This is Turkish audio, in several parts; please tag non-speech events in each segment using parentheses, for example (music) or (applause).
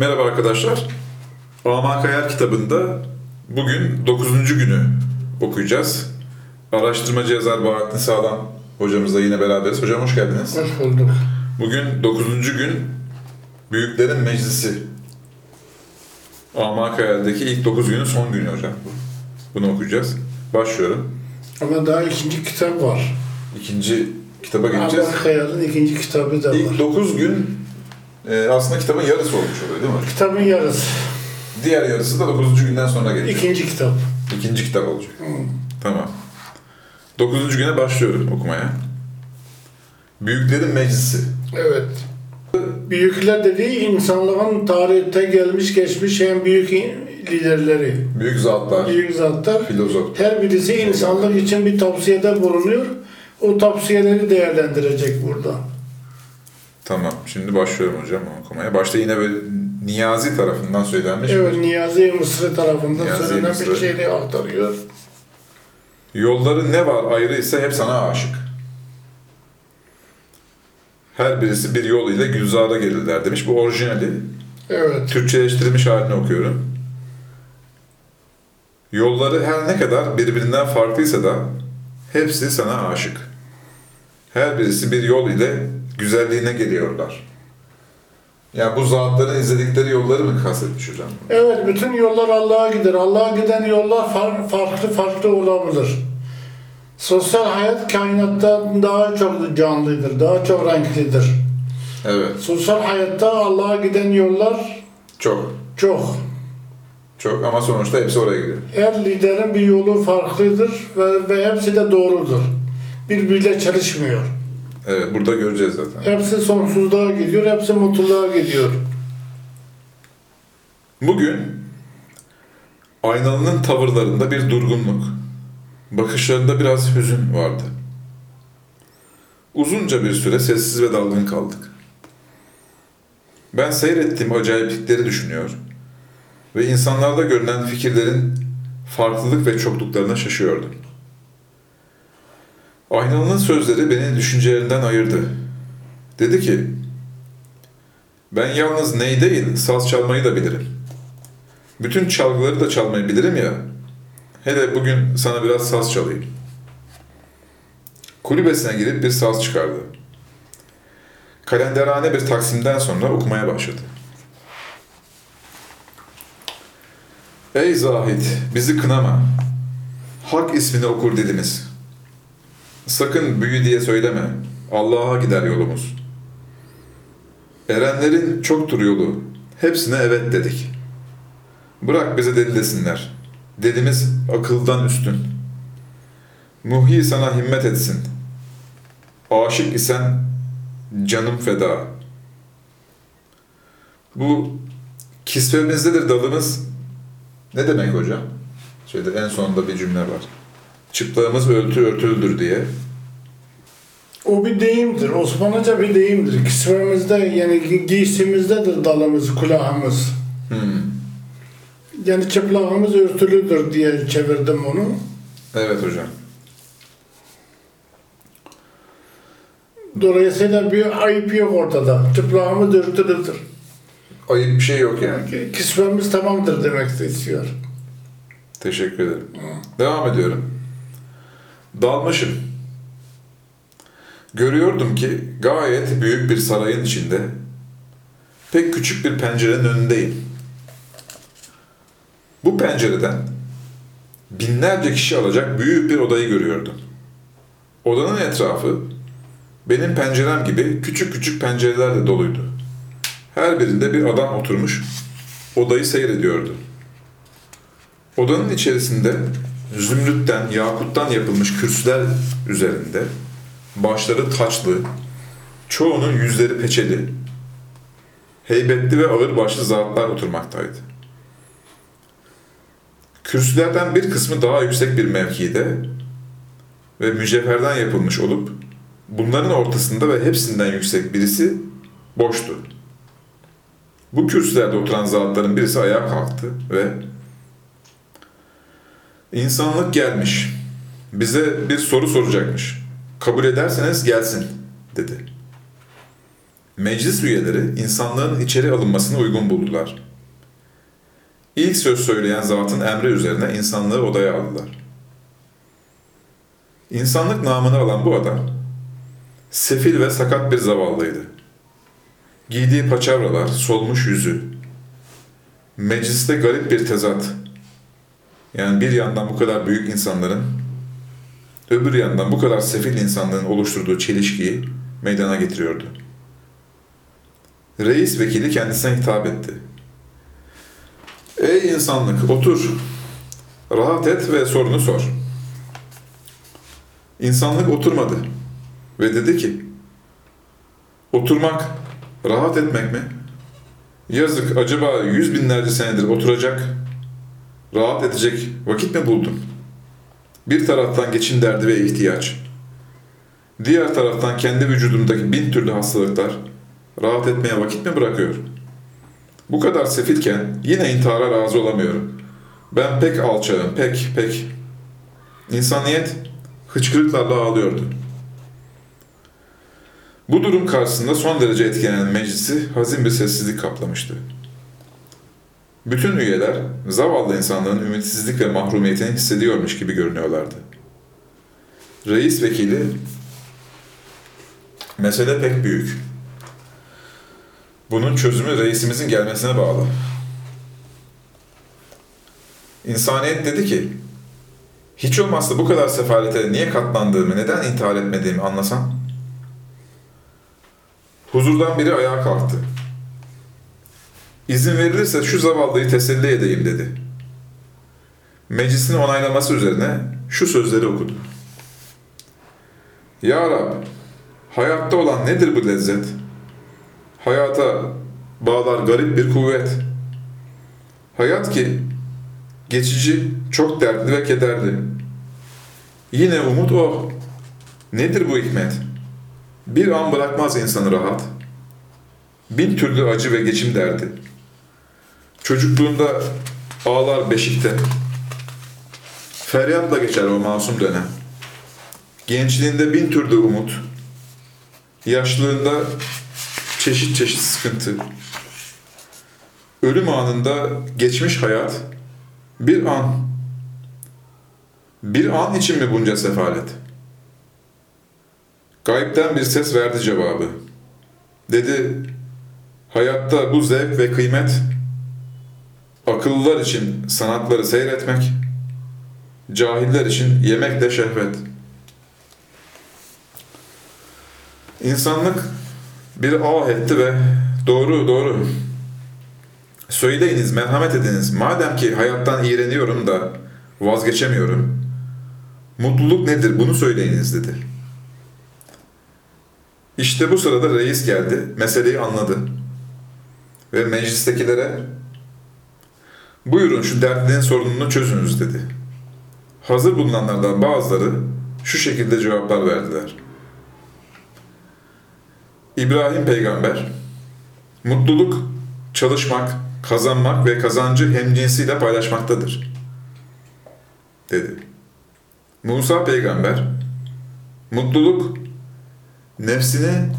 Merhaba arkadaşlar. Aman Kayar kitabında bugün 9. günü okuyacağız. Araştırmacı yazar Bahattin Sağlam hocamızla yine beraberiz. Hocam hoş geldiniz. Hoş bulduk. Bugün 9. gün Büyüklerin Meclisi. Aman Kayar'daki ilk 9 günün son günü hocam. bu. Bunu okuyacağız. Başlıyorum. Ama daha ikinci kitap var. İkinci kitaba geçeceğiz. Allah Kayal'ın ikinci kitabı da İlk var. 9 gün e, aslında kitabın yarısı olmuş oluyor değil mi? Kitabın yarısı. Diğer yarısı da 9. günden sonra gelecek. İkinci kitap. İkinci kitap olacak. Tamam. Dokuzuncu güne başlıyorum okumaya. Büyüklerin Meclisi. Evet. Büyükler dediği insanlığın tarihte gelmiş geçmiş en büyük liderleri. Büyük zatlar, Büyük zatlar. filozof. Her birisi insanlık için bir tavsiyede bulunuyor. O tavsiyeleri değerlendirecek burada. Tamam. Şimdi başlıyorum hocam okumaya. Başta yine böyle Niyazi tarafından söylenmiş. Evet, Niyazi Mısır tarafından Niyazi söylenen Mısır. bir şeyleri aktarıyor. Yolları ne var ayrı ise hep sana aşık. Her birisi bir yol ile Gülzar'a gelirler demiş. Bu orijinali. Evet. Türkçeleştirilmiş halini okuyorum. Yolları her ne kadar birbirinden farklıysa da hepsi sana aşık. Her birisi bir yol ile güzelliğine geliyorlar. Yani bu zatların izledikleri yolları mı kastetmiş hocam? Evet, bütün yollar Allah'a gider. Allah'a giden yollar far- farklı farklı olabilir. Sosyal hayat kainatta daha çok canlıdır, daha çok renklidir. Evet. Sosyal hayatta Allah'a giden yollar Çok. çok. Çok ama sonuçta hepsi oraya gidiyor. Her liderin bir yolu farklıdır ve, ve hepsi de doğrudur. Birbiriyle çalışmıyor. Evet burada göreceğiz zaten. Hepsi sonsuzluğa gidiyor, hepsi mutluluğa gidiyor. Bugün aynalının tavırlarında bir durgunluk, bakışlarında biraz hüzün vardı. Uzunca bir süre sessiz ve dalgın kaldık. Ben seyrettiğim acayiplikleri düşünüyor ve insanlarda görünen fikirlerin farklılık ve çokluklarına şaşıyordum. Aynalının sözleri beni düşüncelerinden ayırdı. Dedi ki, ben yalnız ney değil, saz çalmayı da bilirim. Bütün çalgıları da çalmayı bilirim ya. Hele bugün sana biraz saz çalayım. Kulübesine girip bir saz çıkardı. Kalenderhane bir taksimden sonra okumaya başladı. Ey zahit, bizi kınama. Hak ismini okur dilimiz. Sakın büyü diye söyleme. Allah'a gider yolumuz. Erenlerin çoktur yolu. Hepsine evet dedik. Bırak bizi deli desinler. Akıldan üstün. Muhyi sana himmet etsin. Aşık isen canım feda. Bu kisvemizdedir dalımız. Ne demek hocam? Şeyde en sonunda bir cümle var. Çıplağımız örtü örtülüdür diye. O bir deyimdir, Osmanlıca bir deyimdir. Kisvemizde yani gi- giysimizdedir dalımız, kulağımız. Hmm. Yani çıplağımız örtülüdür diye çevirdim onu. Evet hocam. Dolayısıyla bir ayıp yok ortada. Çıplağımız örtülüdür. Ayıp bir şey yok yani. Kisvemiz tamamdır demek istiyor. Teşekkür ederim. Devam ediyorum. Dalmışım. Görüyordum ki gayet büyük bir sarayın içinde pek küçük bir pencerenin önündeyim. Bu pencereden binlerce kişi alacak büyük bir odayı görüyordum. Odanın etrafı benim pencerem gibi küçük küçük pencerelerle doluydu. Her birinde bir adam oturmuş odayı seyrediyordu. Odanın içerisinde zümrütten, yakuttan yapılmış kürsüler üzerinde başları taçlı, çoğunun yüzleri peçeli, heybetli ve ağır başlı zatlar oturmaktaydı. Kürsülerden bir kısmı daha yüksek bir mevkide ve mücevherden yapılmış olup bunların ortasında ve hepsinden yüksek birisi boştu. Bu kürsülerde oturan zatların birisi ayağa kalktı ve İnsanlık gelmiş. Bize bir soru soracakmış. Kabul ederseniz gelsin dedi. Meclis üyeleri insanlığın içeri alınmasını uygun buldular. İlk söz söyleyen zatın emri üzerine insanlığı odaya aldılar. İnsanlık namını alan bu adam, sefil ve sakat bir zavallıydı. Giydiği paçavralar, solmuş yüzü, mecliste garip bir tezat. Yani bir yandan bu kadar büyük insanların, öbür yandan bu kadar sefil insanların oluşturduğu çelişkiyi meydana getiriyordu. Reis vekili kendisine hitap etti. Ey insanlık otur, rahat et ve sorunu sor. İnsanlık oturmadı ve dedi ki, oturmak, rahat etmek mi? Yazık, acaba yüz binlerce senedir oturacak, rahat edecek vakit mi buldun? Bir taraftan geçim derdi ve ihtiyaç, diğer taraftan kendi vücudumdaki bin türlü hastalıklar, rahat etmeye vakit mi bırakıyor? Bu kadar sefilken yine intihara razı olamıyorum. Ben pek alçağım, pek, pek. İnsaniyet hıçkırıklarla ağlıyordu. Bu durum karşısında son derece etkilenen meclisi hazin bir sessizlik kaplamıştı. Bütün üyeler zavallı insanların ümitsizlik ve mahrumiyetini hissediyormuş gibi görünüyorlardı. Reis vekili, mesele pek büyük. Bunun çözümü reisimizin gelmesine bağlı. İnsaniyet dedi ki, hiç olmazsa bu kadar sefalete niye katlandığımı, neden intihar etmediğimi anlasam. Huzurdan biri ayağa kalktı. İzin verilirse şu zavallıyı teselli edeyim dedi. Meclisin onaylaması üzerine şu sözleri okudu. Ya Rab, hayatta olan nedir bu lezzet? Hayata bağlar garip bir kuvvet. Hayat ki geçici, çok dertli ve kederli. Yine umut o. Nedir bu hikmet? Bir an bırakmaz insanı rahat. Bin türlü acı ve geçim derdi. Çocukluğunda ağlar beşikte. Feryatla geçer o masum dönem. Gençliğinde bin türlü umut. Yaşlılığında çeşit çeşit sıkıntı. Ölüm anında geçmiş hayat bir an. Bir an için mi bunca sefalet? Gayipten bir ses verdi cevabı. Dedi, hayatta bu zevk ve kıymet, akıllılar için sanatları seyretmek, cahiller için yemek de şehvet. İnsanlık bir ah etti ve doğru doğru söyleyiniz merhamet ediniz madem ki hayattan iğreniyorum da vazgeçemiyorum mutluluk nedir bunu söyleyiniz dedi. İşte bu sırada reis geldi meseleyi anladı ve meclistekilere buyurun şu dertlinin sorununu çözünüz dedi. Hazır bulunanlardan bazıları şu şekilde cevaplar verdiler. İbrahim peygamber, mutluluk çalışmak, kazanmak ve kazancı hemcinsiyle paylaşmaktadır. Dedi. Musa peygamber, mutluluk nefsini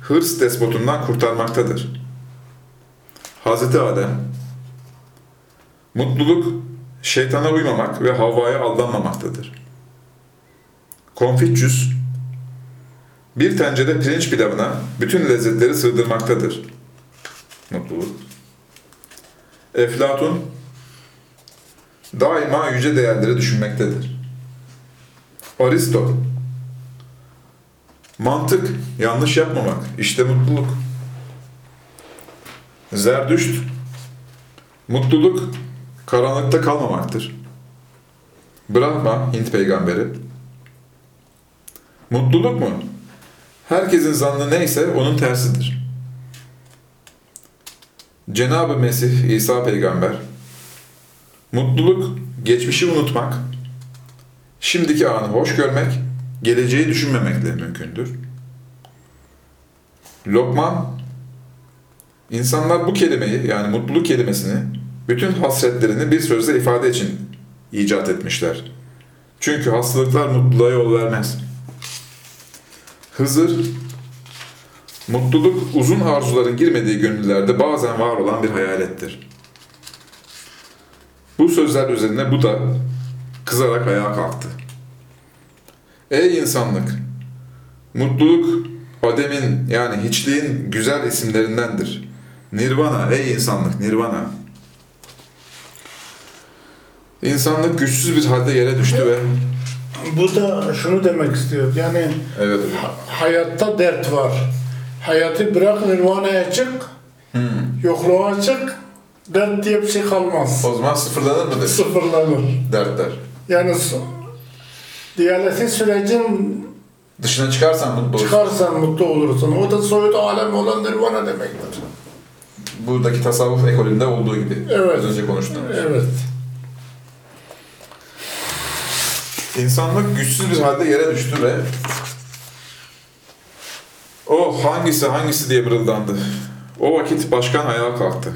hırs despotundan kurtarmaktadır. Hazreti Adem, mutluluk şeytana uymamak ve Havva'ya aldanmamaktadır. Konfüçyüs, bir tencere pirinç pilavına bütün lezzetleri sığdırmaktadır. Mutluluk. Eflatun daima yüce değerleri düşünmektedir. Aristo mantık, yanlış yapmamak, işte mutluluk. Zerdüşt mutluluk karanlıkta kalmamaktır. Brahma, Hint peygamberi. Mutluluk mu? Herkesin zannı neyse onun tersidir. Cenab-ı Mesih İsa peygamber mutluluk geçmişi unutmak, şimdiki anı hoş görmek, geleceği düşünmemekle mümkündür. Lokman insanlar bu kelimeyi yani mutluluk kelimesini bütün hasretlerini bir sözle ifade için icat etmişler. Çünkü hastalıklar mutluluğa yol vermez. Hızır Mutluluk uzun arzuların girmediği gönüllerde bazen var olan bir hayalettir. Bu sözler üzerine bu da kızarak ayağa kalktı. Ey insanlık! Mutluluk Adem'in yani hiçliğin güzel isimlerindendir. Nirvana, ey insanlık, nirvana. İnsanlık güçsüz bir halde yere düştü ve... Bu da şunu demek istiyor. Yani Evet ha- hayatta dert var. Hayatı bırak nirvanaya çık, yokluğa çık, dert diye bir şey kalmaz. O zaman sıfırlanır mı demiş Sıfırlanır. dertler. Yani diyaletik sürecin Dışına çıkarsan mutlu olursun. çıkarsan mutlu olursun. O da soyut alem olan nirvana demektir. Buradaki tasavvuf ekolünde olduğu gibi. Evet. Az önce konuştuğumuz. Evet. İnsanlık güçsüz bir halde yere düştü ve o hangisi hangisi diye mırıldandı. O vakit başkan ayağa kalktı.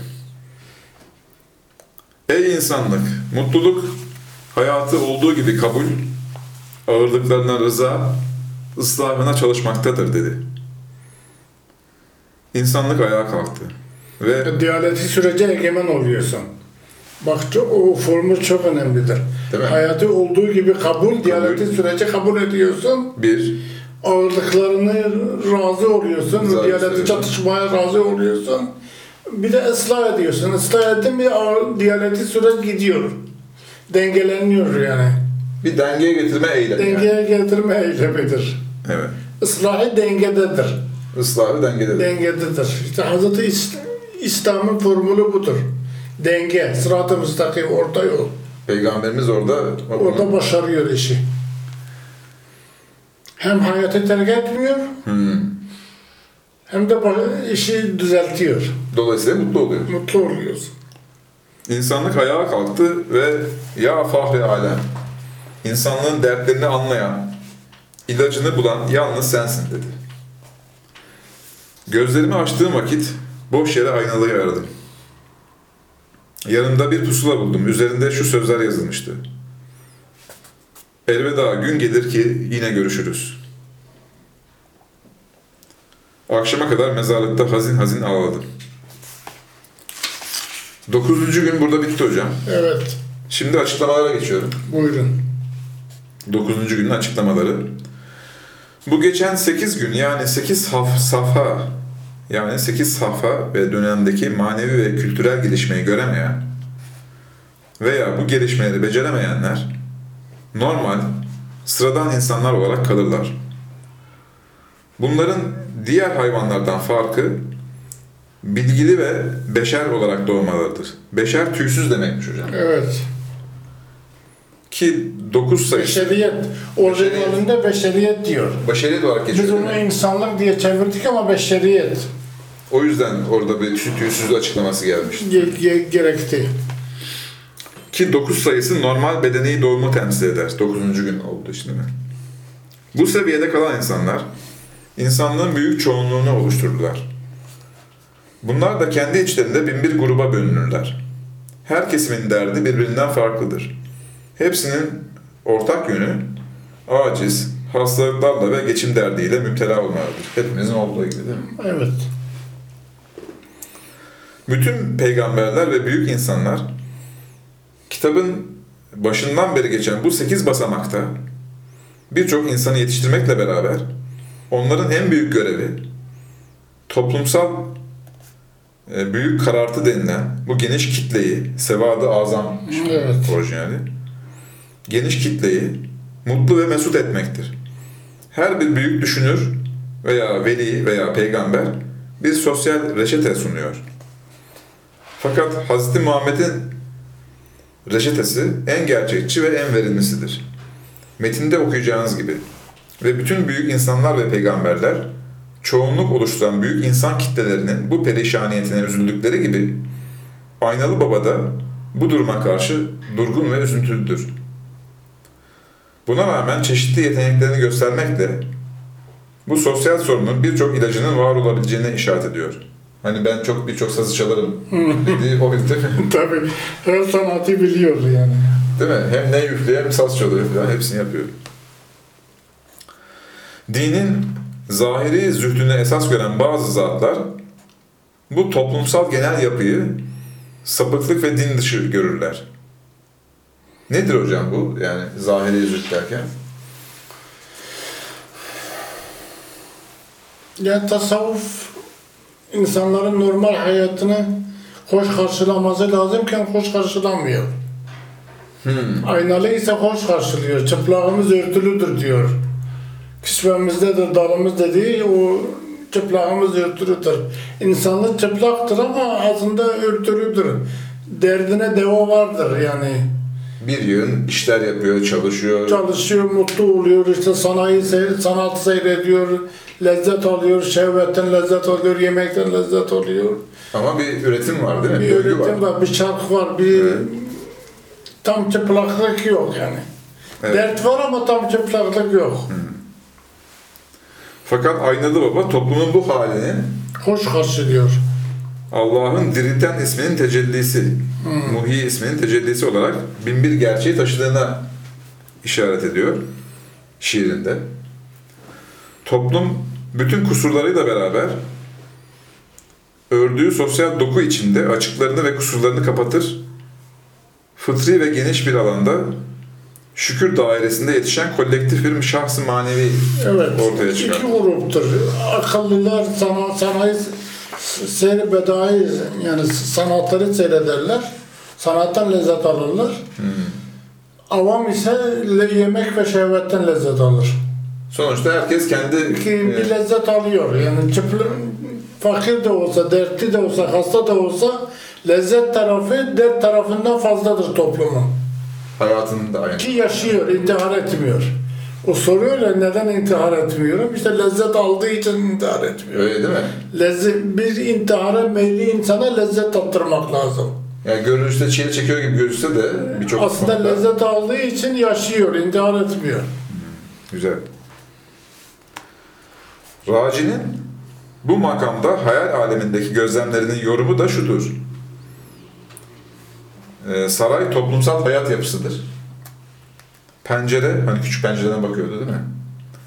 Ey insanlık! Mutluluk hayatı olduğu gibi kabul, ağırlıklarına rıza, ıslahına çalışmaktadır dedi. İnsanlık ayağa kalktı. Ve Diyaletik sürece egemen oluyorsun. Bak o formu çok önemlidir. Değil mi? Hayatı olduğu gibi kabul, diyaletik sürece kabul ediyorsun. bir, Ağırlıklarını razı oluyorsun. Söylüyorsun. çatışmaya razı oluyorsun. Bir de ıslah ediyorsun. Islah ettin mi ağır- diyaletik süreç gidiyor. Dengeleniyor yani. bir dengeye getirme eylemi. yani. Dengeye getirme eylemidir. Evet. Islahı dengededir. Islahı dengededir. dengededir. İşte Hazreti İs- İslam'ın formülü budur. Denge, sırat-ı müstakim, orta yol. Peygamberimiz orada Orada başarıyor işi. Hem hayatı terk etmiyor, Hmm. hem de işi düzeltiyor. Dolayısıyla mutlu oluyor. Mutlu oluyorsun. İnsanlık ayağa kalktı ve ya fahri alem, insanlığın dertlerini anlayan, ilacını bulan yalnız sensin dedi. Gözlerimi açtığım vakit boş yere aynalıyı aradım. Yanımda bir pusula buldum. Üzerinde şu sözler yazılmıştı. Elveda gün gelir ki yine görüşürüz. Akşama kadar mezarlıkta hazin hazin ağladım. Dokuzuncu gün burada bitti hocam. Evet, Şimdi açıklamalara geçiyorum. buyurun. 9. günün açıklamaları. Bu geçen 8 gün yani 8 haf safha yani 8 safha ve dönemdeki manevi ve kültürel gelişmeyi göremeyen veya bu gelişmeleri beceremeyenler normal, sıradan insanlar olarak kalırlar. Bunların diğer hayvanlardan farkı bilgili ve beşer olarak doğmalarıdır. Beşer tüysüz demekmiş hocam. Evet. Ki 9 sayısı Beşeriyet. Orijinalinde beşeriyet diyor. Başarılı olarak Biz geçiyor. onu değil mi? insanlık diye çevirdik ama beşeriyet O yüzden orada bir tü- tüysüz açıklaması gelmiş. ge- ge- gerekti. Ki 9 sayısı normal bedeni doğumu temsil eder. 9. gün oldu mi? Bu seviyede kalan insanlar insanlığın büyük çoğunluğunu oluşturdular. Bunlar da kendi içlerinde bin bir gruba bölünürler. Her kesimin derdi birbirinden farklıdır. Hepsinin ortak yönü aciz, hastalıklarla ve geçim derdiyle müptela olmalıdır. Hepimizin olduğu gibi değil mi? Evet. Bütün peygamberler ve büyük insanlar kitabın başından beri geçen bu sekiz basamakta birçok insanı yetiştirmekle beraber onların en büyük görevi toplumsal e, büyük karartı denilen bu geniş kitleyi, sevadı azam Evet. orijinali, geniş kitleyi mutlu ve mesut etmektir. Her bir büyük düşünür veya veli veya peygamber bir sosyal reçete sunuyor. Fakat Hz. Muhammed'in reçetesi en gerçekçi ve en verimlisidir. Metinde okuyacağınız gibi. Ve bütün büyük insanlar ve peygamberler çoğunluk oluşturan büyük insan kitlelerinin bu perişaniyetine üzüldükleri gibi Aynalı Baba da bu duruma karşı durgun ve üzüntülüdür. Buna rağmen çeşitli yeteneklerini göstermekle bu sosyal sorunun birçok ilacının var olabileceğine işaret ediyor. Hani ben çok birçok sazı çalarım dediği o değil (laughs) mi? Tabii. Her sanatı biliyor yani. Değil mi? Hem ne üflüyor hem saz çalıyor falan hepsini yapıyor. Dinin zahiri zühdünü esas gören bazı zatlar bu toplumsal genel yapıyı sapıklık ve din dışı görürler. Nedir hocam bu? Yani zahiri zühd derken? Yani tasavvuf insanların normal hayatını hoş karşılaması lazımken hoş karşılamıyor. Hmm. Aynalı ise hoş karşılıyor. Çıplağımız örtülüdür diyor. Kisvemizdedir, dalımız dediği o çıplağımız örtülüdür. İnsanlık çıplaktır ama aslında örtülüdür. Derdine deva vardır yani. Bir yığın işler yapıyor, çalışıyor. Çalışıyor, mutlu oluyor, işte sanayi, sanat seyrediyor, lezzet alıyor, şehvetten lezzet alıyor, yemekten lezzet alıyor. Ama bir üretim var değil mi? Bir Döngü üretim var, bir şarkı var, bir Evet. tam çıplaklık yok yani. Evet. Dert var ama tam çıplaklık yok. Fakat Aynalı Baba toplumun bu halini Hoş karşılıyor. Allah'ın dirilten isminin tecellisi, Muhi isminin tecellisi olarak binbir gerçeği taşıdığına işaret ediyor şiirinde. Toplum bütün kusurlarıyla beraber ördüğü sosyal doku içinde açıklarını ve kusurlarını kapatır. Fıtri ve geniş bir alanda şükür dairesinde yetişen kolektif bir şahsı manevi Evet. ortaya çıkar. İki gruptur. Akıllılar sana, sanayi seyri bedai yani sanatları seyrederler. Sanattan lezzet alırlar. Hmm. Avam ise le- yemek ve şehvetten lezzet alır. Sonuçta herkes kendi Ki e, bir lezzet alıyor. Yani çıplak, fakir de olsa, dertli de olsa, hasta da olsa lezzet tarafı dert tarafından fazladır toplumun. hayatının da aynı. Ki yaşıyor, intihar etmiyor. O soruyor ya neden intihar etmiyorum? İşte lezzet aldığı için intihar etmiyor. Öyle değil mi? Lezzet, bir intihara meyilli insana lezzet tattırmak lazım. Yani görünüşte çile çekiyor gibi gözükse de birçok Aslında konuda- lezzet aldığı için yaşıyor, intihar etmiyor. Güzel. Raci'nin bu makamda hayal alemindeki gözlemlerinin yorumu da şudur. Ee, saray toplumsal hayat yapısıdır. Pencere, hani küçük pencereden bakıyordu değil mi?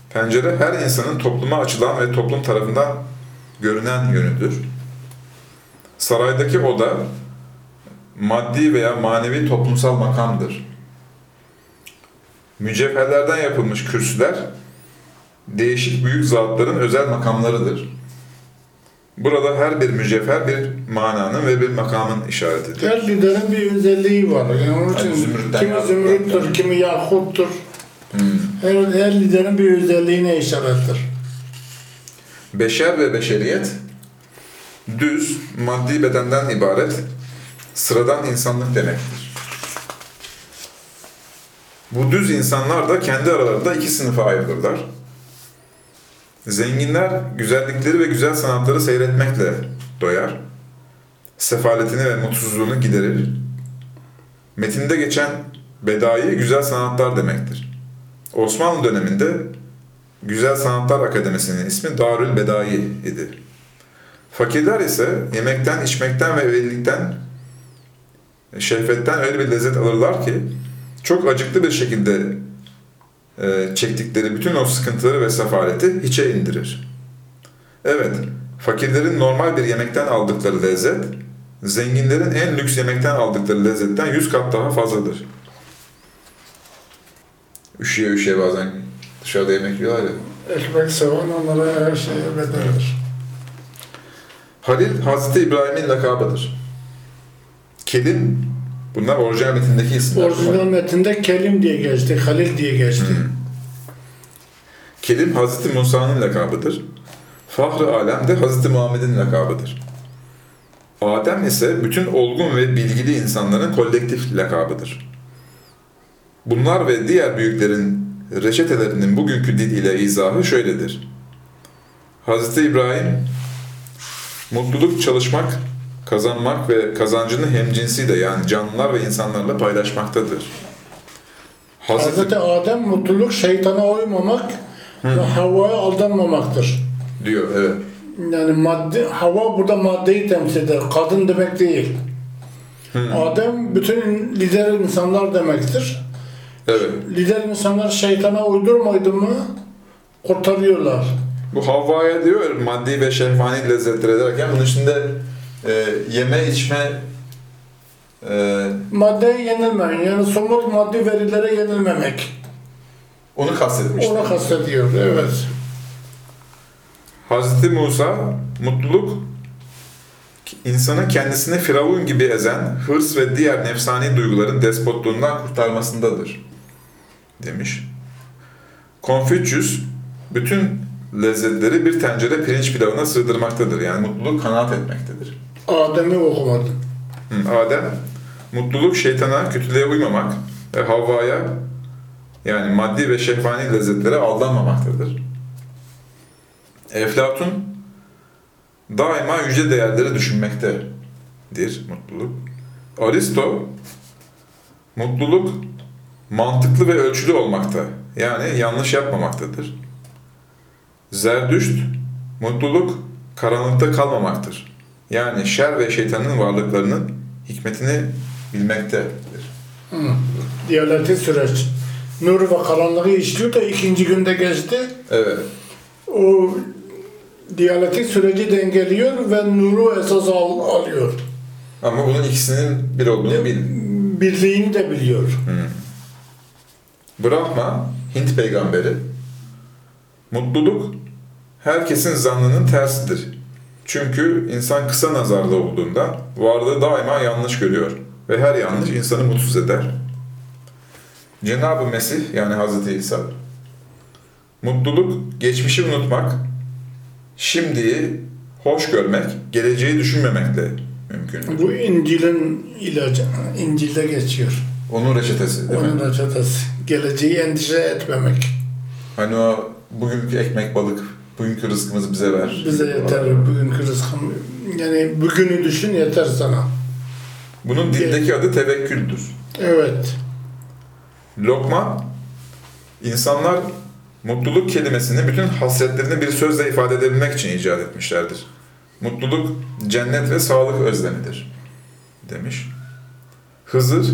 Pencere her insanın topluma açılan ve toplum tarafından görünen yönüdür. Saraydaki oda maddi veya manevi toplumsal makamdır. Mücevherlerden yapılmış kürsüler değişik büyük zatların özel makamlarıdır. Burada her bir mücevher bir mananın ve bir makamın işaretidir. Her liderin bir özelliği var. Yani onun için Yani zümrütten kimi zümrüttür, yani. kimi yakuttur. Hmm. Her, her liderin bir özelliğine işarettir. Beşer ve beşeriyet düz, maddi bedenden ibaret sıradan insanlık demektir. Bu düz insanlar da kendi aralarında iki sınıfa ayrılırlar. Zenginler güzellikleri ve güzel sanatları seyretmekle doyar. Sefaletini ve mutsuzluğunu giderir. Metinde geçen bedai güzel sanatlar demektir. Osmanlı döneminde Güzel Sanatlar Akademisi'nin ismi Darül Bedai idi. Fakirler ise yemekten, içmekten ve evlilikten, şehvetten öyle bir lezzet alırlar ki çok acıklı bir şekilde çektikleri bütün o sıkıntıları ve sefaleti hiçe indirir. Evet, fakirlerin normal bir yemekten aldıkları lezzet, zenginlerin en lüks yemekten aldıkları lezzetten yüz kat daha fazladır. Üşüye üşüye bazen dışarıda yemek yiyorlar ya. Ekmek seven onlara her şeye bedeldir. Halil Hazreti İbrahim'in lakabıdır. Kelim, bunlar orijinal metindeki isimler. Orijinal metinde Kelim diye geçti, Halil diye geçti. Kelim Hazreti Musa'nın lakabıdır. Fahri Alem de Hazreti Muhammed'in lakabıdır. Adem ise bütün olgun ve bilgili insanların kolektif lakabıdır. Bunlar ve diğer büyüklerin reçetelerinin bugünkü dil ile izahı şöyledir. Hazreti İbrahim, mutluluk çalışmak, kazanmak ve kazancını hemcinsiyle yani canlılar ve insanlarla paylaşmaktadır. Hazreti Adem mutluluk şeytana uymamak ve Havva'ya aldanmamaktır. diyor, evet. Yani madde, hava burada maddeyi temsil eder. Kadın demek değil. Adem bütün lider insanlar demektir. Evet. Lider insanlar şeytana uydurmaydı mı kurtarıyorlar. Bu Havva'ya diyor maddi ve şehvani lezzetleri derken bunun içinde e, yeme içme e, Maddeye yenilmeyin. Yani somut maddi verilere yenilmemek. onu kastetmiş. Onu kastediyor. Evet. Hazreti Musa mutluluk insanın kendisini firavun gibi ezen hırs ve diğer nefsani duyguların despotluğundan kurtarmasındadır demiş. Konfüçyüs bütün lezzetleri bir tencere pirinç pilavına sığdırmaktadır. Yani mutluluk kanaat etmektedir. Adem'i okumadı. Hı, Adem, mutluluk şeytana, kötülüğe uymamak ve Havva'ya yani maddi ve şehvani lezzetlere aldanmamaktadır. Eflatun daima yüce değerleri düşünmektedir mutluluk. Aristo, mutluluk mantıklı ve ölçülü olmakta yani yanlış yapmamaktadır. Zerdüşt, mutluluk karanlıkta kalmamaktır. Yani şer ve şeytanın varlıklarının hikmetini bilmektedir. Hı. Diyalektik süreç. Nur ve karanlığı işliyor da ikinci günde geçti. Evet. O diyalektik süreci dengeliyor ve nuru esas al, alıyor. Ama bunun ikisinin bir olduğunu bil. Birliğini de biliyor. Brahma, Hint peygamberi, mutluluk herkesin zannının tersidir. Çünkü insan kısa nazarlı olduğunda varlığı daima yanlış görüyor ve her yanlış insanı mutsuz eder. Cenab-ı Mesih yani Hazreti İsa, mutluluk geçmişi unutmak, şimdiyi hoş görmek, geleceği düşünmemekle mümkündür. Bu İncil'in ilacı. İncil'de geçiyor. Onun reçetesi değil mi? Onun reçetesi. Geleceği endişe etmemek. Hani o bugünkü ekmek balık, bugünkü rızkımızı bize ver. Bize yeter bugünkü rızkım. Yani bugünü düşün yeter sana. Bunun dildeki adı tevekküldür. Evet. Lokman, insanlar mutluluk kelimesini bütün hasretlerini bir sözle ifade edebilmek için icat etmişlerdir. Mutluluk, cennet ve sağlık özlemidir demiş. Hızır,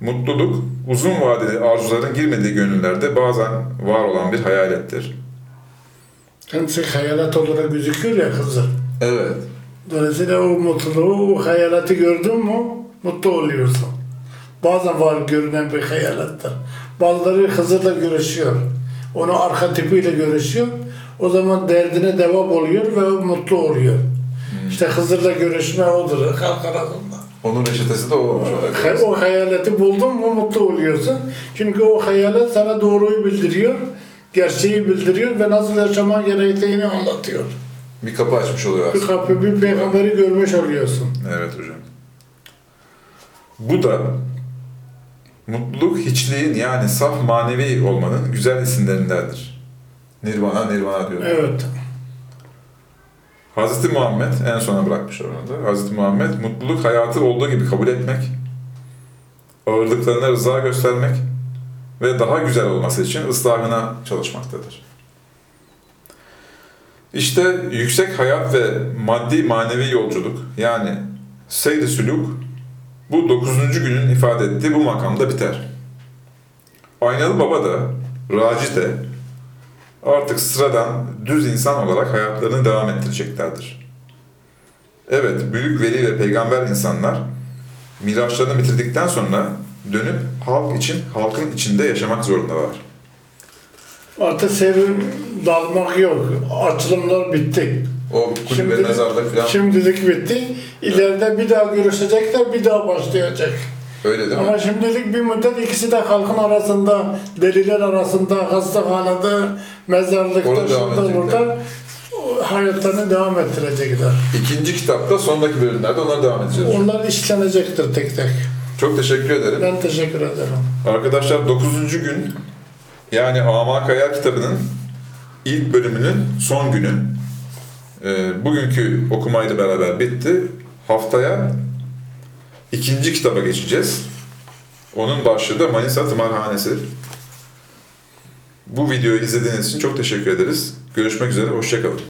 mutluluk, uzun vadeli arzuların girmediği gönüllerde bazen var olan bir hayalettir. Kendisi hayalet olarak gözüküyor ya kızı. Evet. Dolayısıyla o mutluluğu, o hayaleti gördün mü mutlu oluyorsun. Bazen var görünen bir hayalettir. Bazıları Hızır'la görüşüyor. Onu arka tipiyle görüşüyor. O zaman derdine devam oluyor ve mutlu oluyor. İşte Hızır'la görüşme odur halk arasında. Onun reçetesi de o olmuş O hayaleti buldun mu mutlu oluyorsun. Çünkü o hayalet sana doğruyu bildiriyor, gerçeği bildiriyor ve nasıl yaşaman gerektiğini anlatıyor. Bir kapı açmış oluyor Bir aslında. kapı, bir peygamberi görmüş oluyorsun. Evet hocam. Bu da mutluluk hiçliğin yani saf manevi olmanın güzel isimlerindendir. Nirvana, nirvana diyor. Evet. Hazreti Muhammed en sona bırakmış orada. Hazreti Muhammed mutluluk hayatı olduğu gibi kabul etmek, ağırlıklarına rıza göstermek ve daha güzel olması için ıslahına çalışmaktadır. İşte yüksek hayat ve maddi manevi yolculuk yani seyri sülük bu dokuzuncu günün ifade ettiği bu makamda biter. Aynalı Baba da, Raci de artık sıradan düz insan olarak hayatlarını devam ettireceklerdir. Evet, büyük veli ve peygamber insanlar miraçlarını bitirdikten sonra dönüp halk için, halkın içinde yaşamak zorundalar. Artık sevim dalmak yok. Açılımlar bitti. O kulübe, mezarlık falan Şimdilik bitti. İleride bir daha görüşecekler, bir daha başlayacak. öyle değil mi? Ama şimdilik bir müddet ikisi de halkın arasında, deliler arasında, hastahanede, mezarlıkta, şurada, burada hayatlarını devam ettirecekler. İkinci kitapta sondaki bölümlerde onlara devam edeceğiz. Onlar işlenecektir tek tek. Çok teşekkür ederim. Ben teşekkür ederim. Arkadaşlar 9. gün yani Amak Hayal kitabının ilk bölümünün son günü. Ee, bugünkü okumayla beraber bitti. Haftaya ikinci kitaba geçeceğiz. Onun başlığı da Manisa Tımarhanesi. Bu videoyu izlediğiniz için çok teşekkür ederiz. Görüşmek üzere, hoşçakalın.